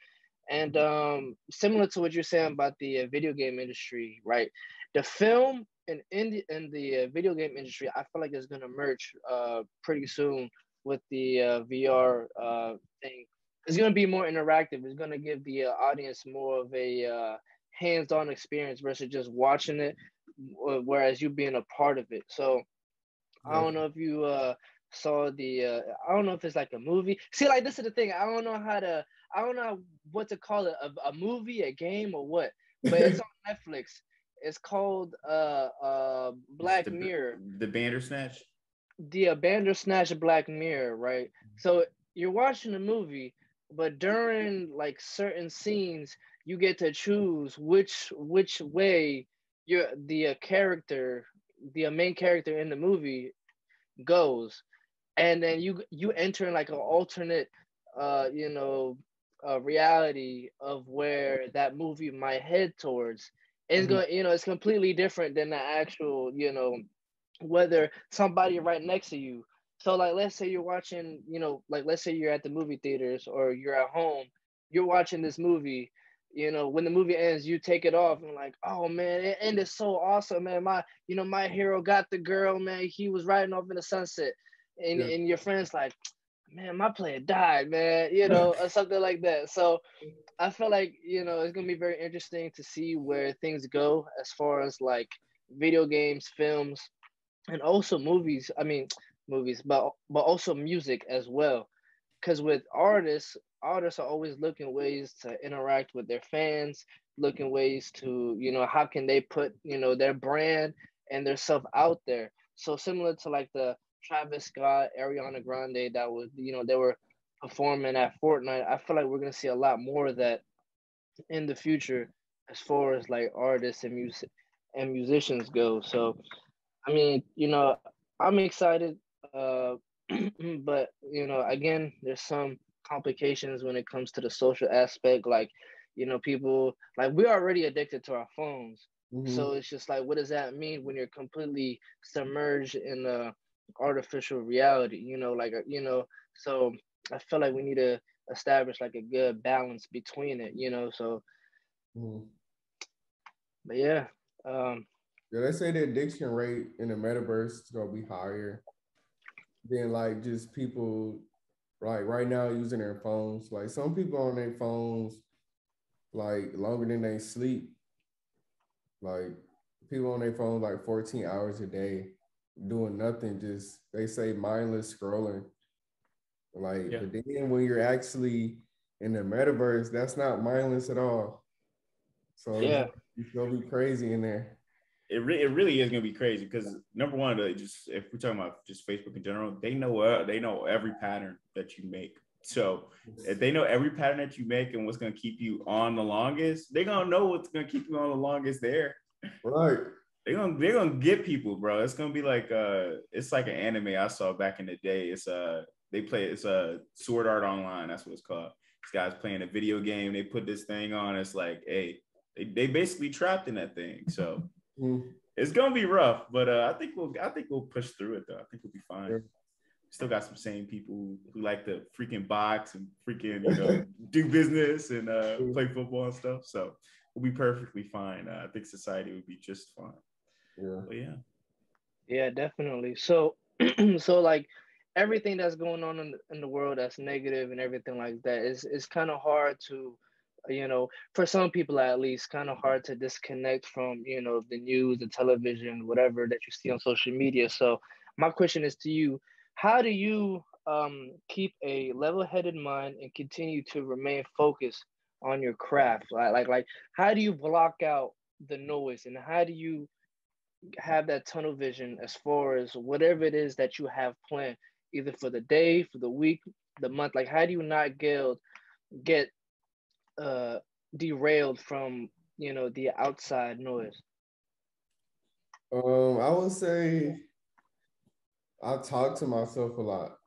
And um, similar to what you're saying about the uh, video game industry, right? The film and in the in the uh, video game industry, I feel like it's gonna merge uh, pretty soon with the uh, VR uh, thing. It's gonna be more interactive. It's gonna give the uh, audience more of a uh, hands-on experience versus just watching it whereas you being a part of it. So I don't know if you uh saw the uh I don't know if it's like a movie. See, like this is the thing. I don't know how to I don't know what to call it, a, a movie, a game, or what. But it's on Netflix. It's called uh uh Black the, Mirror. The Bandersnatch. The uh, Bandersnatch Black Mirror, right? So you're watching a movie, but during like certain scenes, you get to choose which which way your the uh, character, the uh, main character in the movie goes, and then you you enter in like an alternate, uh, you know, uh, reality of where that movie might head towards. It's mm-hmm. going, you know, it's completely different than the actual, you know, whether somebody right next to you. So like, let's say you're watching, you know, like let's say you're at the movie theaters or you're at home you're watching this movie you know when the movie ends you take it off and like oh man it ended so awesome man my you know my hero got the girl man he was riding off in the sunset and, yeah. and your friends like man my player died man you know or something like that. So i feel like you know it's gonna be very interesting to see where things go as far as like video games films and also movies i mean movies but but also music as well. Because with artists artists are always looking ways to interact with their fans looking ways to you know how can they put you know their brand and their stuff out there. So similar to like the travis scott ariana grande that was you know they were performing at fortnite i feel like we're going to see a lot more of that in the future as far as like artists and music and musicians go so i mean you know i'm excited uh but you know again there's some complications when it comes to the social aspect. Like, you know, people like we're already addicted to our phones. Mm-hmm. So it's just like, what does that mean when you're completely submerged in a artificial reality? You know, like uh, you know, so I feel like we need to establish like a good balance between it. You know, so. Mm-hmm. But yeah. Um, yeah, they say the addiction rate in the metaverse is gonna be higher than like just people like right now using their phones. Like some people on their phones like longer than they sleep. Like people on their phone like 14 hours a day doing nothing, just they say mindless scrolling. Like, yeah. but then when you're actually in the metaverse, that's not mindless at all. So yeah, it's gonna be crazy in there it, re- it really is gonna be crazy because number one, just if we're talking about just Facebook in general, they know uh, they know every pattern that you make. So if they know every pattern that you make and what's gonna keep you on the longest, they're gonna know what's gonna keep you on the longest there. Right. They're gonna they're gonna get people, bro. It's gonna be like uh it's like an anime I saw back in the day. It's uh they play it's a uh, sword art online, that's what it's called. This guy's playing a video game, they put this thing on, it's like, hey, they, they basically trapped in that thing. So Mm. It's gonna be rough, but uh, I think we'll I think we'll push through it though. I think we'll be fine. Sure. Still got some same people who like to freaking box and freaking you know do business and uh, play football and stuff. So we'll be perfectly fine. Uh, I think society would be just fine. Yeah. But yeah. Yeah, definitely. So so like everything that's going on in, in the world that's negative and everything like that is it's kind of hard to you know, for some people at least, kind of hard to disconnect from, you know, the news, the television, whatever that you see on social media. So my question is to you, how do you um, keep a level-headed mind and continue to remain focused on your craft? Like, like, like, how do you block out the noise and how do you have that tunnel vision as far as whatever it is that you have planned, either for the day, for the week, the month? Like, how do you not get get uh, derailed from you know the outside noise? Um, I would say I talk to myself a lot.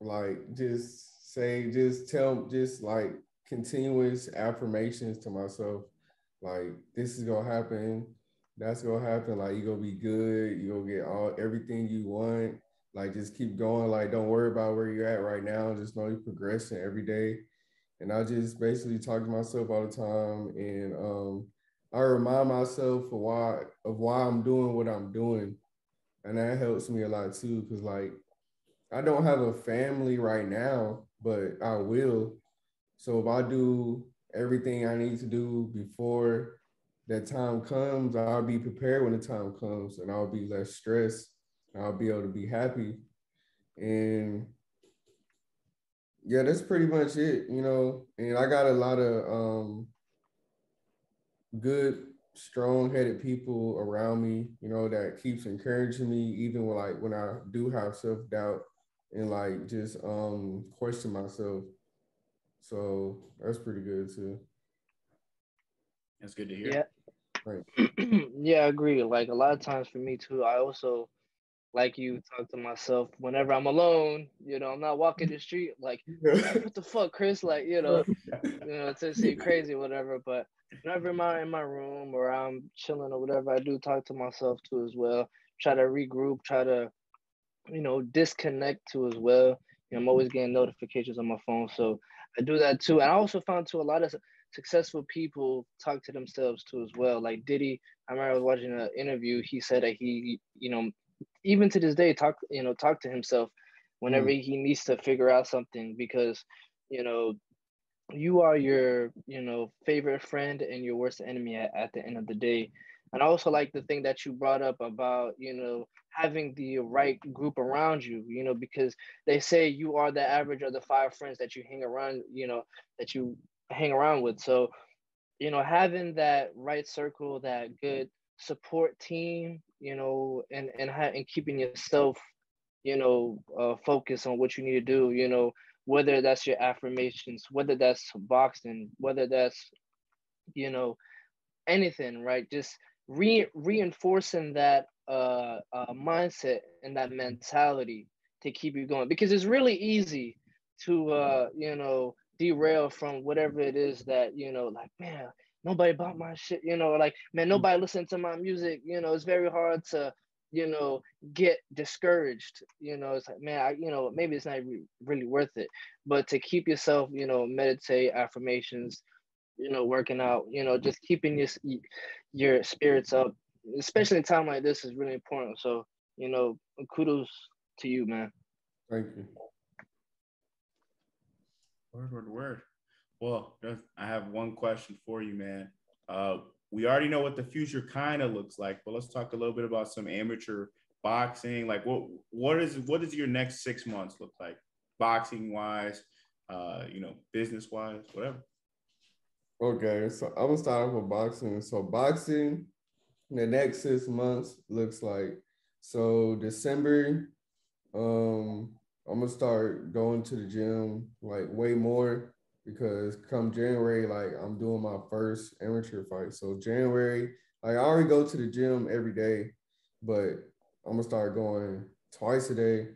Like just say, just tell, just like continuous affirmations to myself. Like this is gonna happen. That's gonna happen. Like you're gonna be good. You're gonna get all everything you want. Like just keep going. Like don't worry about where you're at right now. Just know you're progressing every day and I just basically talk to myself all the time, and um, I remind myself of why of why I'm doing what I'm doing, and that helps me a lot too. Cause like I don't have a family right now, but I will. So if I do everything I need to do before that time comes, I'll be prepared when the time comes, and I'll be less stressed. I'll be able to be happy, and yeah, that's pretty much it, you know. And I got a lot of um good, strong-headed people around me, you know, that keeps encouraging me, even when like when I do have self-doubt and like just um question myself. So that's pretty good too. That's good to hear. Yeah. Right. yeah, I agree. Like a lot of times for me too, I also like you talk to myself whenever I'm alone. You know, I'm not walking the street like, what the fuck, Chris? Like, you know, you know, to see crazy, whatever. But whenever I'm in my room or I'm chilling or whatever, I do talk to myself too as well. Try to regroup. Try to, you know, disconnect too as well. You know, I'm always getting notifications on my phone, so I do that too. And I also found too a lot of successful people talk to themselves too as well. Like Diddy, I remember I was watching an interview. He said that he, you know, even to this day, talk, you know, talk to himself whenever mm. he needs to figure out something because, you know, you are your, you know, favorite friend and your worst enemy at, at the end of the day. And I also like the thing that you brought up about, you know, having the right group around you, you know, because they say you are the average of the five friends that you hang around, you know, that you hang around with. So, you know, having that right circle, that good support team, you know, and and ha- and keeping yourself, you know, uh, focused on what you need to do, you know, whether that's your affirmations, whether that's boxing, whether that's, you know, anything, right? Just re- reinforcing that uh, uh, mindset and that mentality to keep you going because it's really easy to uh, you know derail from whatever it is that you know like man nobody bought my shit you know like man mm. nobody listened to my music you know it's very hard to you know get discouraged you know it's like man I, you know maybe it's not really worth it but to keep yourself you know meditate affirmations you know working out you know just keeping your your spirits up especially in time like this is really important so you know kudos to you man thank you Word, word, word. Well, I have one question for you, man. Uh, we already know what the future kind of looks like, but let's talk a little bit about some amateur boxing. Like, what what is what does your next six months look like, boxing wise, uh, you know, business wise, whatever. Okay, so I'm gonna start off with boxing. So boxing, the next six months looks like so December, um, I'm gonna start going to the gym like way more because come January, like I'm doing my first amateur fight. So January, like I already go to the gym every day, but I'm gonna start going twice a day,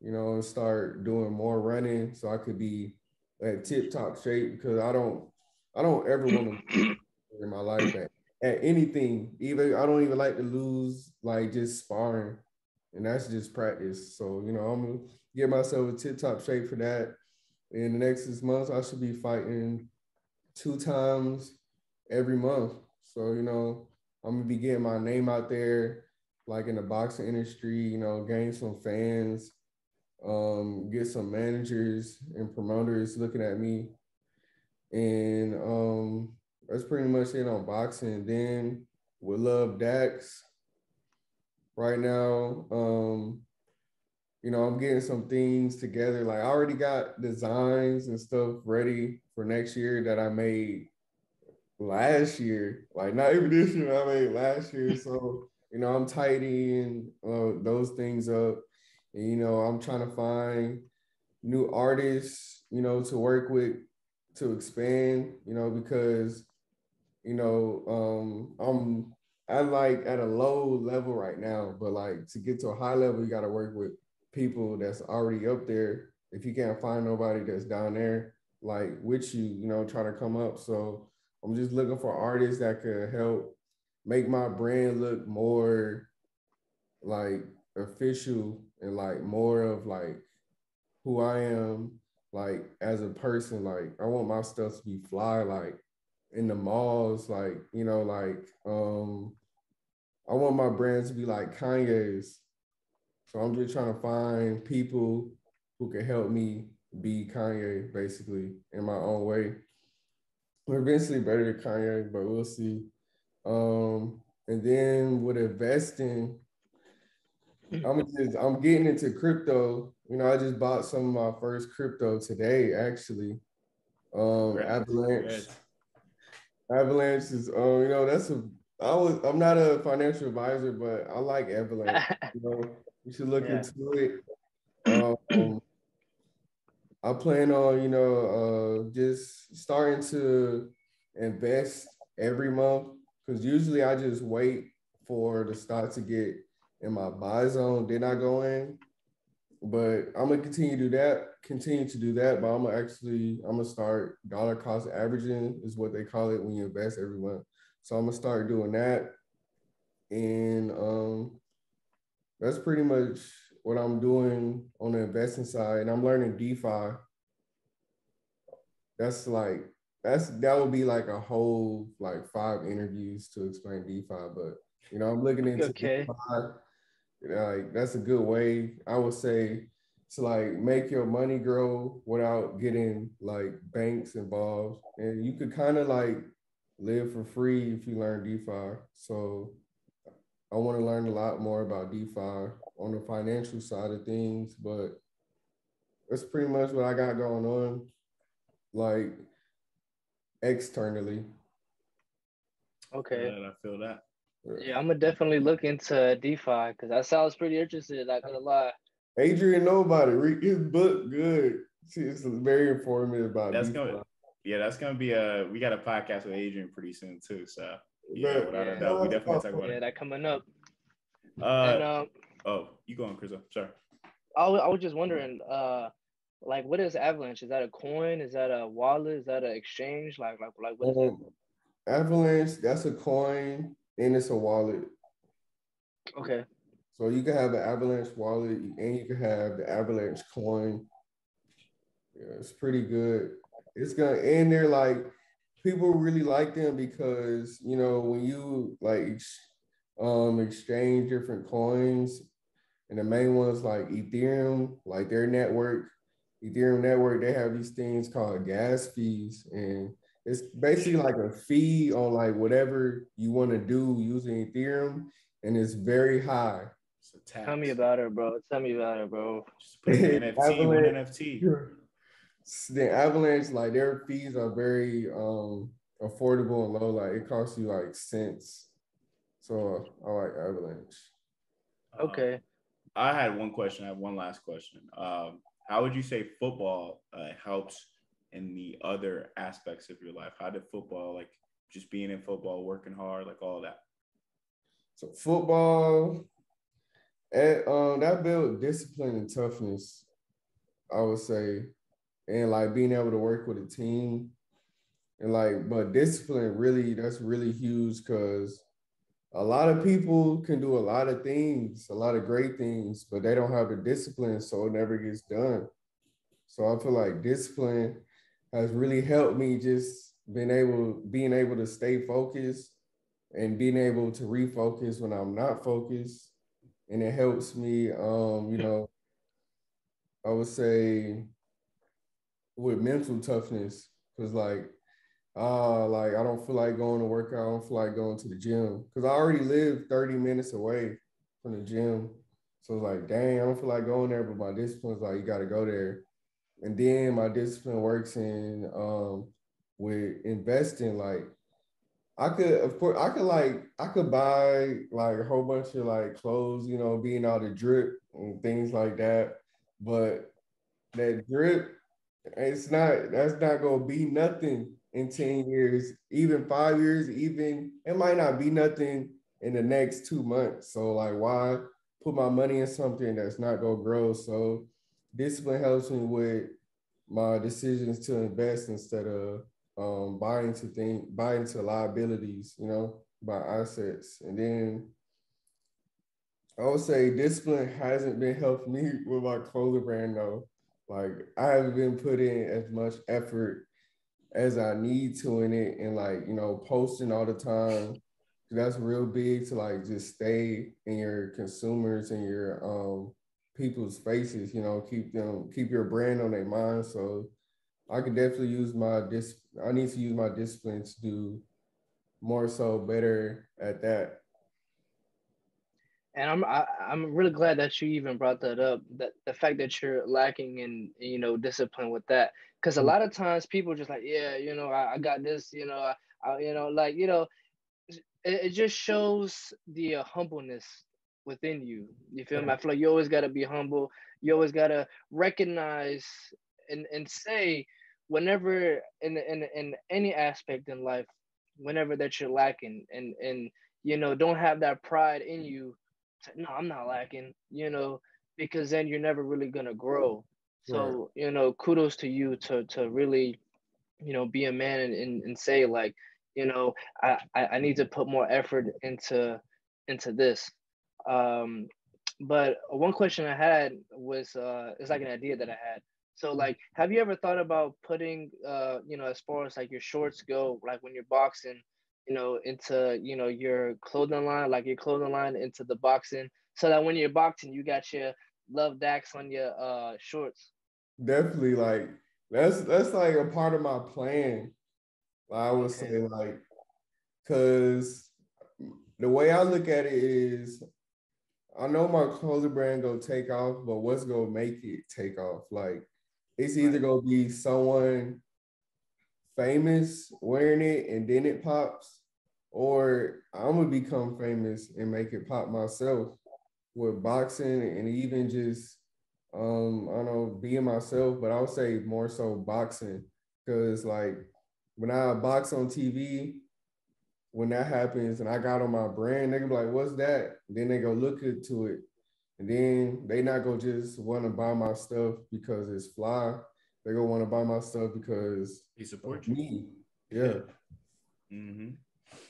you know, and start doing more running so I could be at tip top shape because I don't I don't ever want to in my life at, at anything. Even I don't even like to lose like just sparring. And that's just practice. So, you know, I'm gonna get myself a tip top shape for that. In the next six months, I should be fighting two times every month. So, you know, I'm gonna be getting my name out there, like in the boxing industry, you know, gain some fans, um, get some managers and promoters looking at me. And um, that's pretty much it on boxing. Then with LuvDaxx, right now, um, you know, I'm getting some things together. Like I already got designs and stuff ready for next year that I made last year. Like not even this year, I made last year. So, you know, I'm tidying uh, those things up. And, you know, I'm trying to find new artists, you know, to work with to expand, you know, because, you know, um, I'm I like at a low level right now, but like to get to a high level, you got to work with people that's already up there. If you can't find nobody that's down there, like with you, you know, trying to come up. So I'm just looking for artists that could help make my brand look more like official and like more of like who I am, like as a person. Like I want my stuff to be fly, like in the malls, like you know, like um, I want my brand to be like Kanye's, so I'm just trying to find people who can help me be Kanye, basically, in my own way. We're eventually better than Kanye, but we'll see. Um, and then with investing, I'm just I'm getting into crypto. You know, I just bought some of my first crypto today, actually. Um, Avalanche. Avalanche is, um, you know, that's a. I was. I'm not a financial advisor, but I like Avalanche. you know, you should look yeah. into it. Um, I plan on, you know, uh, just starting to invest every month because usually I just wait for the stock to get in my buy zone, then I go in. But I'm gonna continue to do that, continue to do that. But I'm gonna actually, I'm gonna start dollar cost averaging is what they call it when you invest every month. So I'm gonna start doing that, and um, that's pretty much what I'm doing on the investing side. And I'm learning DeFi. that's like that's that would be like a whole like five interviews to explain DeFi. But you know, I'm looking into okay. DeFi. Like that's a good way. I would say to like make your money grow without getting like banks involved, and you could kind of like live for free if you learn DeFi. So I want to learn a lot more about DeFi on the financial side of things, but that's pretty much what I got going on. Like externally. Okay. Yeah, I feel that. Yeah, I'm gonna definitely look into DeFi because that sounds pretty interesting. Not gonna lie. Adrian, nobody read his book. Good. It's very informative about. That's DeFi. gonna. Yeah, that's gonna be a. We got a podcast with Adrian pretty soon too. So yeah, without a doubt, we definitely talk about yeah, it. that coming up. Uh, and um, oh, you going, Chris? Sorry. I was, I was just wondering, uh, like, what is Avalanche? Is that a coin? Is that a wallet? Is that an exchange? Like, like, like, what is Um, Avalanche, that's a coin and it's a wallet. Okay. So you can have an Avalanche wallet and you can have the Avalanche coin. Yeah, it's pretty good. It's gonna and they're like people really like them because you know when you like um exchange different coins and the main ones like Ethereum, like their network, Ethereum network, they have these things called gas fees and it's basically like a fee on like whatever you want to do using Ethereum and it's very high. It's a tax. Tell me about it, bro. Tell me about it, bro. Just put an NFT, one Avalanche. NFT. the avalanche like their fees are very um affordable and low like it costs you like cents so i like avalanche Uh, Okay. I had one question. I have one last question. Um, how would you say football uh, helps in the other aspects of your life? How did football, like just being in football, working hard, like all that? so football and um that built discipline and toughness i would say and like being able to work with a team and like but discipline really that's really huge because a lot of people can do a lot of things a lot of great things but they don't have the discipline so it never gets done so i feel like discipline has really helped me just being able being able to stay focused and being able to refocus when i'm not focused. And it helps me um you know i would say with mental toughness because like uh like i don't feel like going to work out. I don't feel like going to the gym. Because i already live 30 minutes away from the gym. So it's like dang i don't feel like going there but my discipline's like you got to go there and then my discipline works in um with investing like I could, of course, I could like, I could buy like a whole bunch of like clothes, you know, being out of drip and things like that. But that drip, it's not, that's not gonna be nothing in 10 years, even five years, even it might not be nothing in the next two months. So like why put my money in something that's not gonna grow? So discipline helps me with my decisions to invest instead of um, buy into thing, buy into liabilities, you know, buy assets. And then I would say discipline hasn't been helping me with my clothing brand though. Like I haven't been putting as much effort as I need to in it and like, you know, posting all the time. That's real big to like just stay in your consumers and your um people's faces, you know, keep them keep your brand on their mind. So I could definitely use my dis. I need to use my discipline to do more so better at that. And I'm I, I'm really glad that you even brought that up. That the fact that you're lacking in you know discipline with that, because a lot of times people just like yeah you know I, I got this you know I, I you know like you know it, it just shows the uh, humbleness within you. You feel me? I feel like you always gotta be humble. You always gotta recognize and and say whenever in in in any aspect in life, whenever that you're lacking, and and you know don't have that pride in mm. you. To, no, I'm not lacking. You know because then you're never really gonna grow. So you know, kudos to you to to really, you know, be a man and and, and say like, you know, I, I I need to put more effort into into this. Um, but one question I had was uh, it's like an idea that I had So like, have you ever thought about putting, uh, you know, as far as like your shorts go, like when you're boxing, you know, into you know your clothing line, like your clothing line into the boxing, so that when you're boxing, you got your LuvDaxx on your uh shorts. Definitely, like that's that's like a part of my plan. I would okay. say like, cause the way I look at it is, I know my clothing brand gonna take off, but what's gonna make it take off? Like, it's either gonna be someone famous wearing it and then it pops, or I'm gonna become famous and make it pop myself with boxing and even just um, I don't know, being myself, but I would say more so boxing. Cause like when I box on TV, when that happens and I got on my brand, they can be like, what's that? And then they go look into it. And then they not gonna just want to buy my stuff because it's fly. They gonna want to buy my stuff because he supports me. Yeah. Mm-hmm.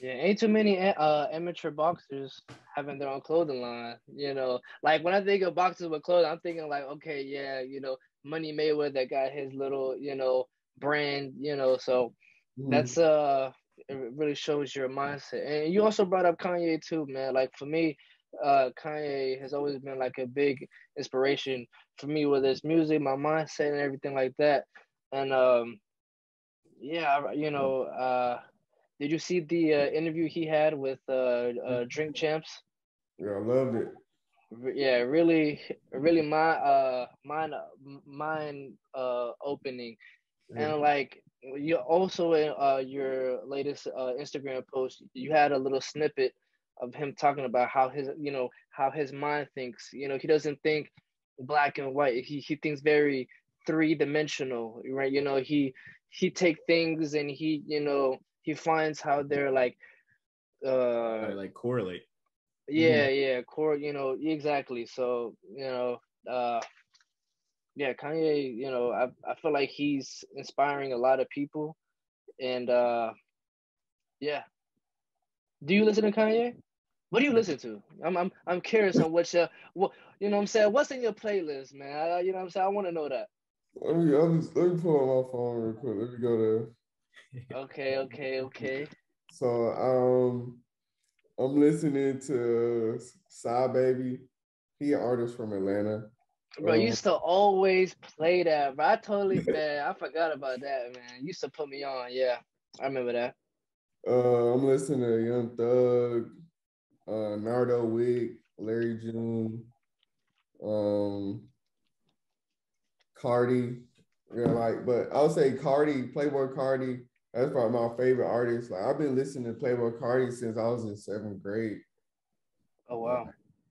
Yeah, ain't too many uh, amateur boxers having their own clothing line. You know, like when I think of boxers with clothes, I'm thinking like, okay, yeah, you know, Money Mayweather that got his little, you know, brand. You know, so mm. that's uh, it really shows your mindset. And you also brought up Kanye too, man. Like for me, uh, Kanye has always been like a big inspiration for me, whether it's music, my mindset, and everything like that. And um, yeah, you know, uh did you see the uh, interview he had with uh, uh, Drink Champs? Yeah, I loved it. Yeah, really, really my uh mind mind uh opening, and like you also in uh your latest uh Instagram post, you had a little snippet of him talking about how his you know how his mind thinks. You know, he doesn't think black and white. He he thinks very three dimensional, right? You know, he he take things and he you know he finds how they're like uh like correlate yeah mm-hmm. yeah core you know exactly so you know uh yeah kanye you know I, I feel like he's inspiring a lot of people. And uh yeah. Do you listen to kanye? What do you listen to? I'm i'm, I'm curious on what your what you know what i'm saying? What's in your playlist man? I, you know what i'm saying? I want to know that. Let me, let me, let me pull up my phone real quick. Let me go there. okay, okay, okay. So um I'm listening to Psy Baby. He an artist from Atlanta. Bro, um, you used to always play that, bro. I totally man, I forgot about that, man. You used to put me on, yeah. I remember that. Uh I'm listening to Young Thug, uh Nardo Wick, Larry June, um Carti. Yeah, like, but I'll say Carti, Playboi Carti, that's probably my favorite artist. Like I've been listening to Playboi Carti since I was in seventh grade. Oh wow.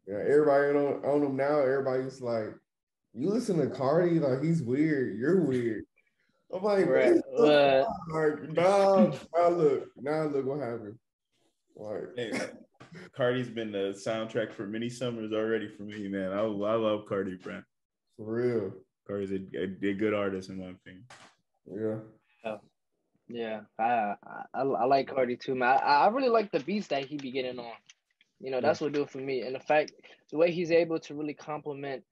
Yeah, everybody on, on him now, everybody's like, you listen to Carti, like he's weird, you're weird. I'm like, right. uh, like now, now look, now look what happened. Like hey, Carti's been the soundtrack for many summers already for me, man. I, I love Carti, bro. For real. Carti's a, a, a good artist in my opinion. Yeah. Oh. Yeah, I I, I like Carti too, man. I, I really like the beats that he be getting on. You know, that's yeah. what do it for me. And the fact, the way he's able to really complement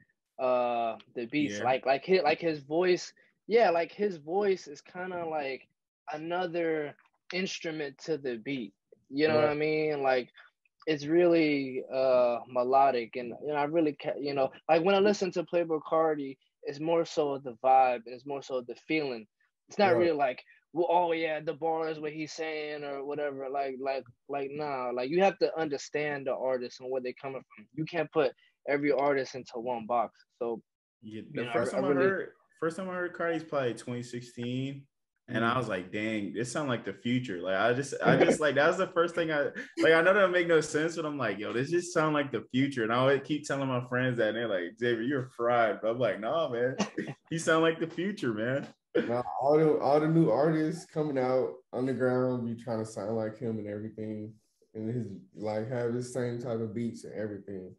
uh the beats, yeah. like like his like his voice, yeah, like his voice is kind of like another instrument to the beat. You know right. what I mean? Like it's really uh melodic, and you know I really ca- you know like when I listen to Playboi Carti, it's more so the vibe, and it's more so the feeling. It's not right. really like well, oh yeah, the bars what he's saying or whatever. Like, like, like, nah. Like, you have to understand the artist and where they're coming from. You can't put every artist into one box. So, yeah, the first know, time I, I heard, first time I heard Carti's probably 2016, and I was like, dang, this sound like the future. Like, I just, I just like that was the first thing I like. I know that make no sense, but I'm like, yo, this just sound like the future. And I always keep telling my friends that, and they're like, Xavier, you're fried. But I'm like, nah, man, he sound like the future, man now all the all the new artists coming out underground be trying to sound like him and everything, and his like have the same type of beats and everything.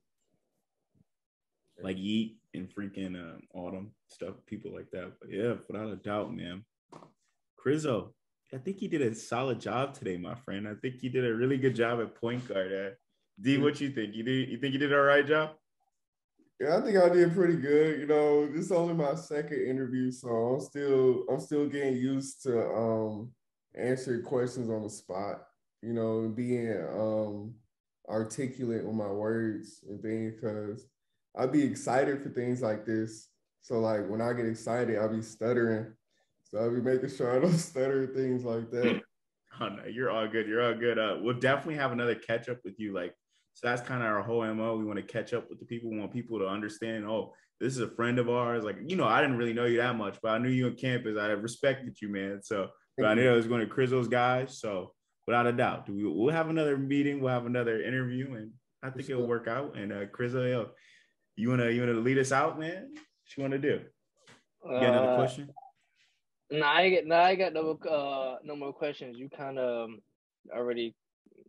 Like Yeat and freaking uh, Autumn stuff, people like that. But yeah, without a doubt, man. Crizzo, I think he did a solid job today, my friend. I think he did a really good job at point guard. Uh, D, what you think? You did? You think you did all right job? Yeah, I think I did pretty good. You know, this is only my second interview, so I'm still I'm still getting used to um answering questions on the spot. You know, and being um articulate with my words and things because I'd be excited for things like this. So like when I get excited, I'll be stuttering. So I'll be making sure I don't stutter things like that. Oh no, you're all good. You're all good. Uh, we'll definitely have another catch up with you. Like, so that's kind of our whole mo. We want to catch up with the people. We want people to understand. Oh, this is a friend of ours. Like, you know, I didn't really know you that much, but I knew you on campus. I respected you, man. So, but I knew I was going to Crizzo's guys. So, without a doubt, we, we'll have another meeting. We'll have another interview, and I think it'll work out. And uh, Crizzo, yo, you wanna you wanna lead us out, man? What you wanna do? You got another uh, question? No, I get no, I got no uh no more questions. You kind of um, already,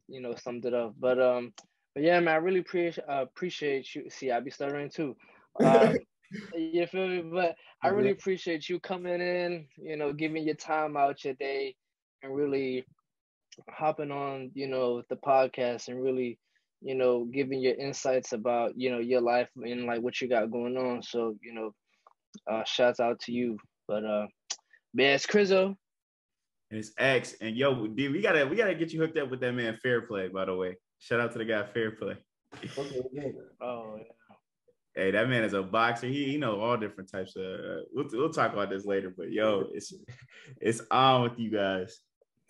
you know, summed it up. But um, but yeah, man, I really appreciate uh, appreciate you. See, I be stuttering too. Um, you feel me? But I really appreciate you coming in. You know, giving your time out your day, and really hopping on. You know, the podcast and really, you know, giving your insights about you know your life and like what you got going on. So you know, uh, shouts out to you. But uh Man, it's Crizzo. And it's X. And yo, dude, we gotta we gotta get you hooked up with that man Fair Play, by the way. Shout out to the guy Fair Play. oh yeah. Hey, that man is a boxer. He he know all different types of. Uh, we'll we'll talk about this later, but yo, it's it's on with you guys.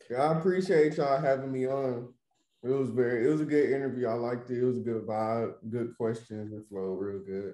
Yeah, I appreciate y'all having me on. It was very, it was a good interview. I liked it. It was a good vibe, good questions and flow, real good.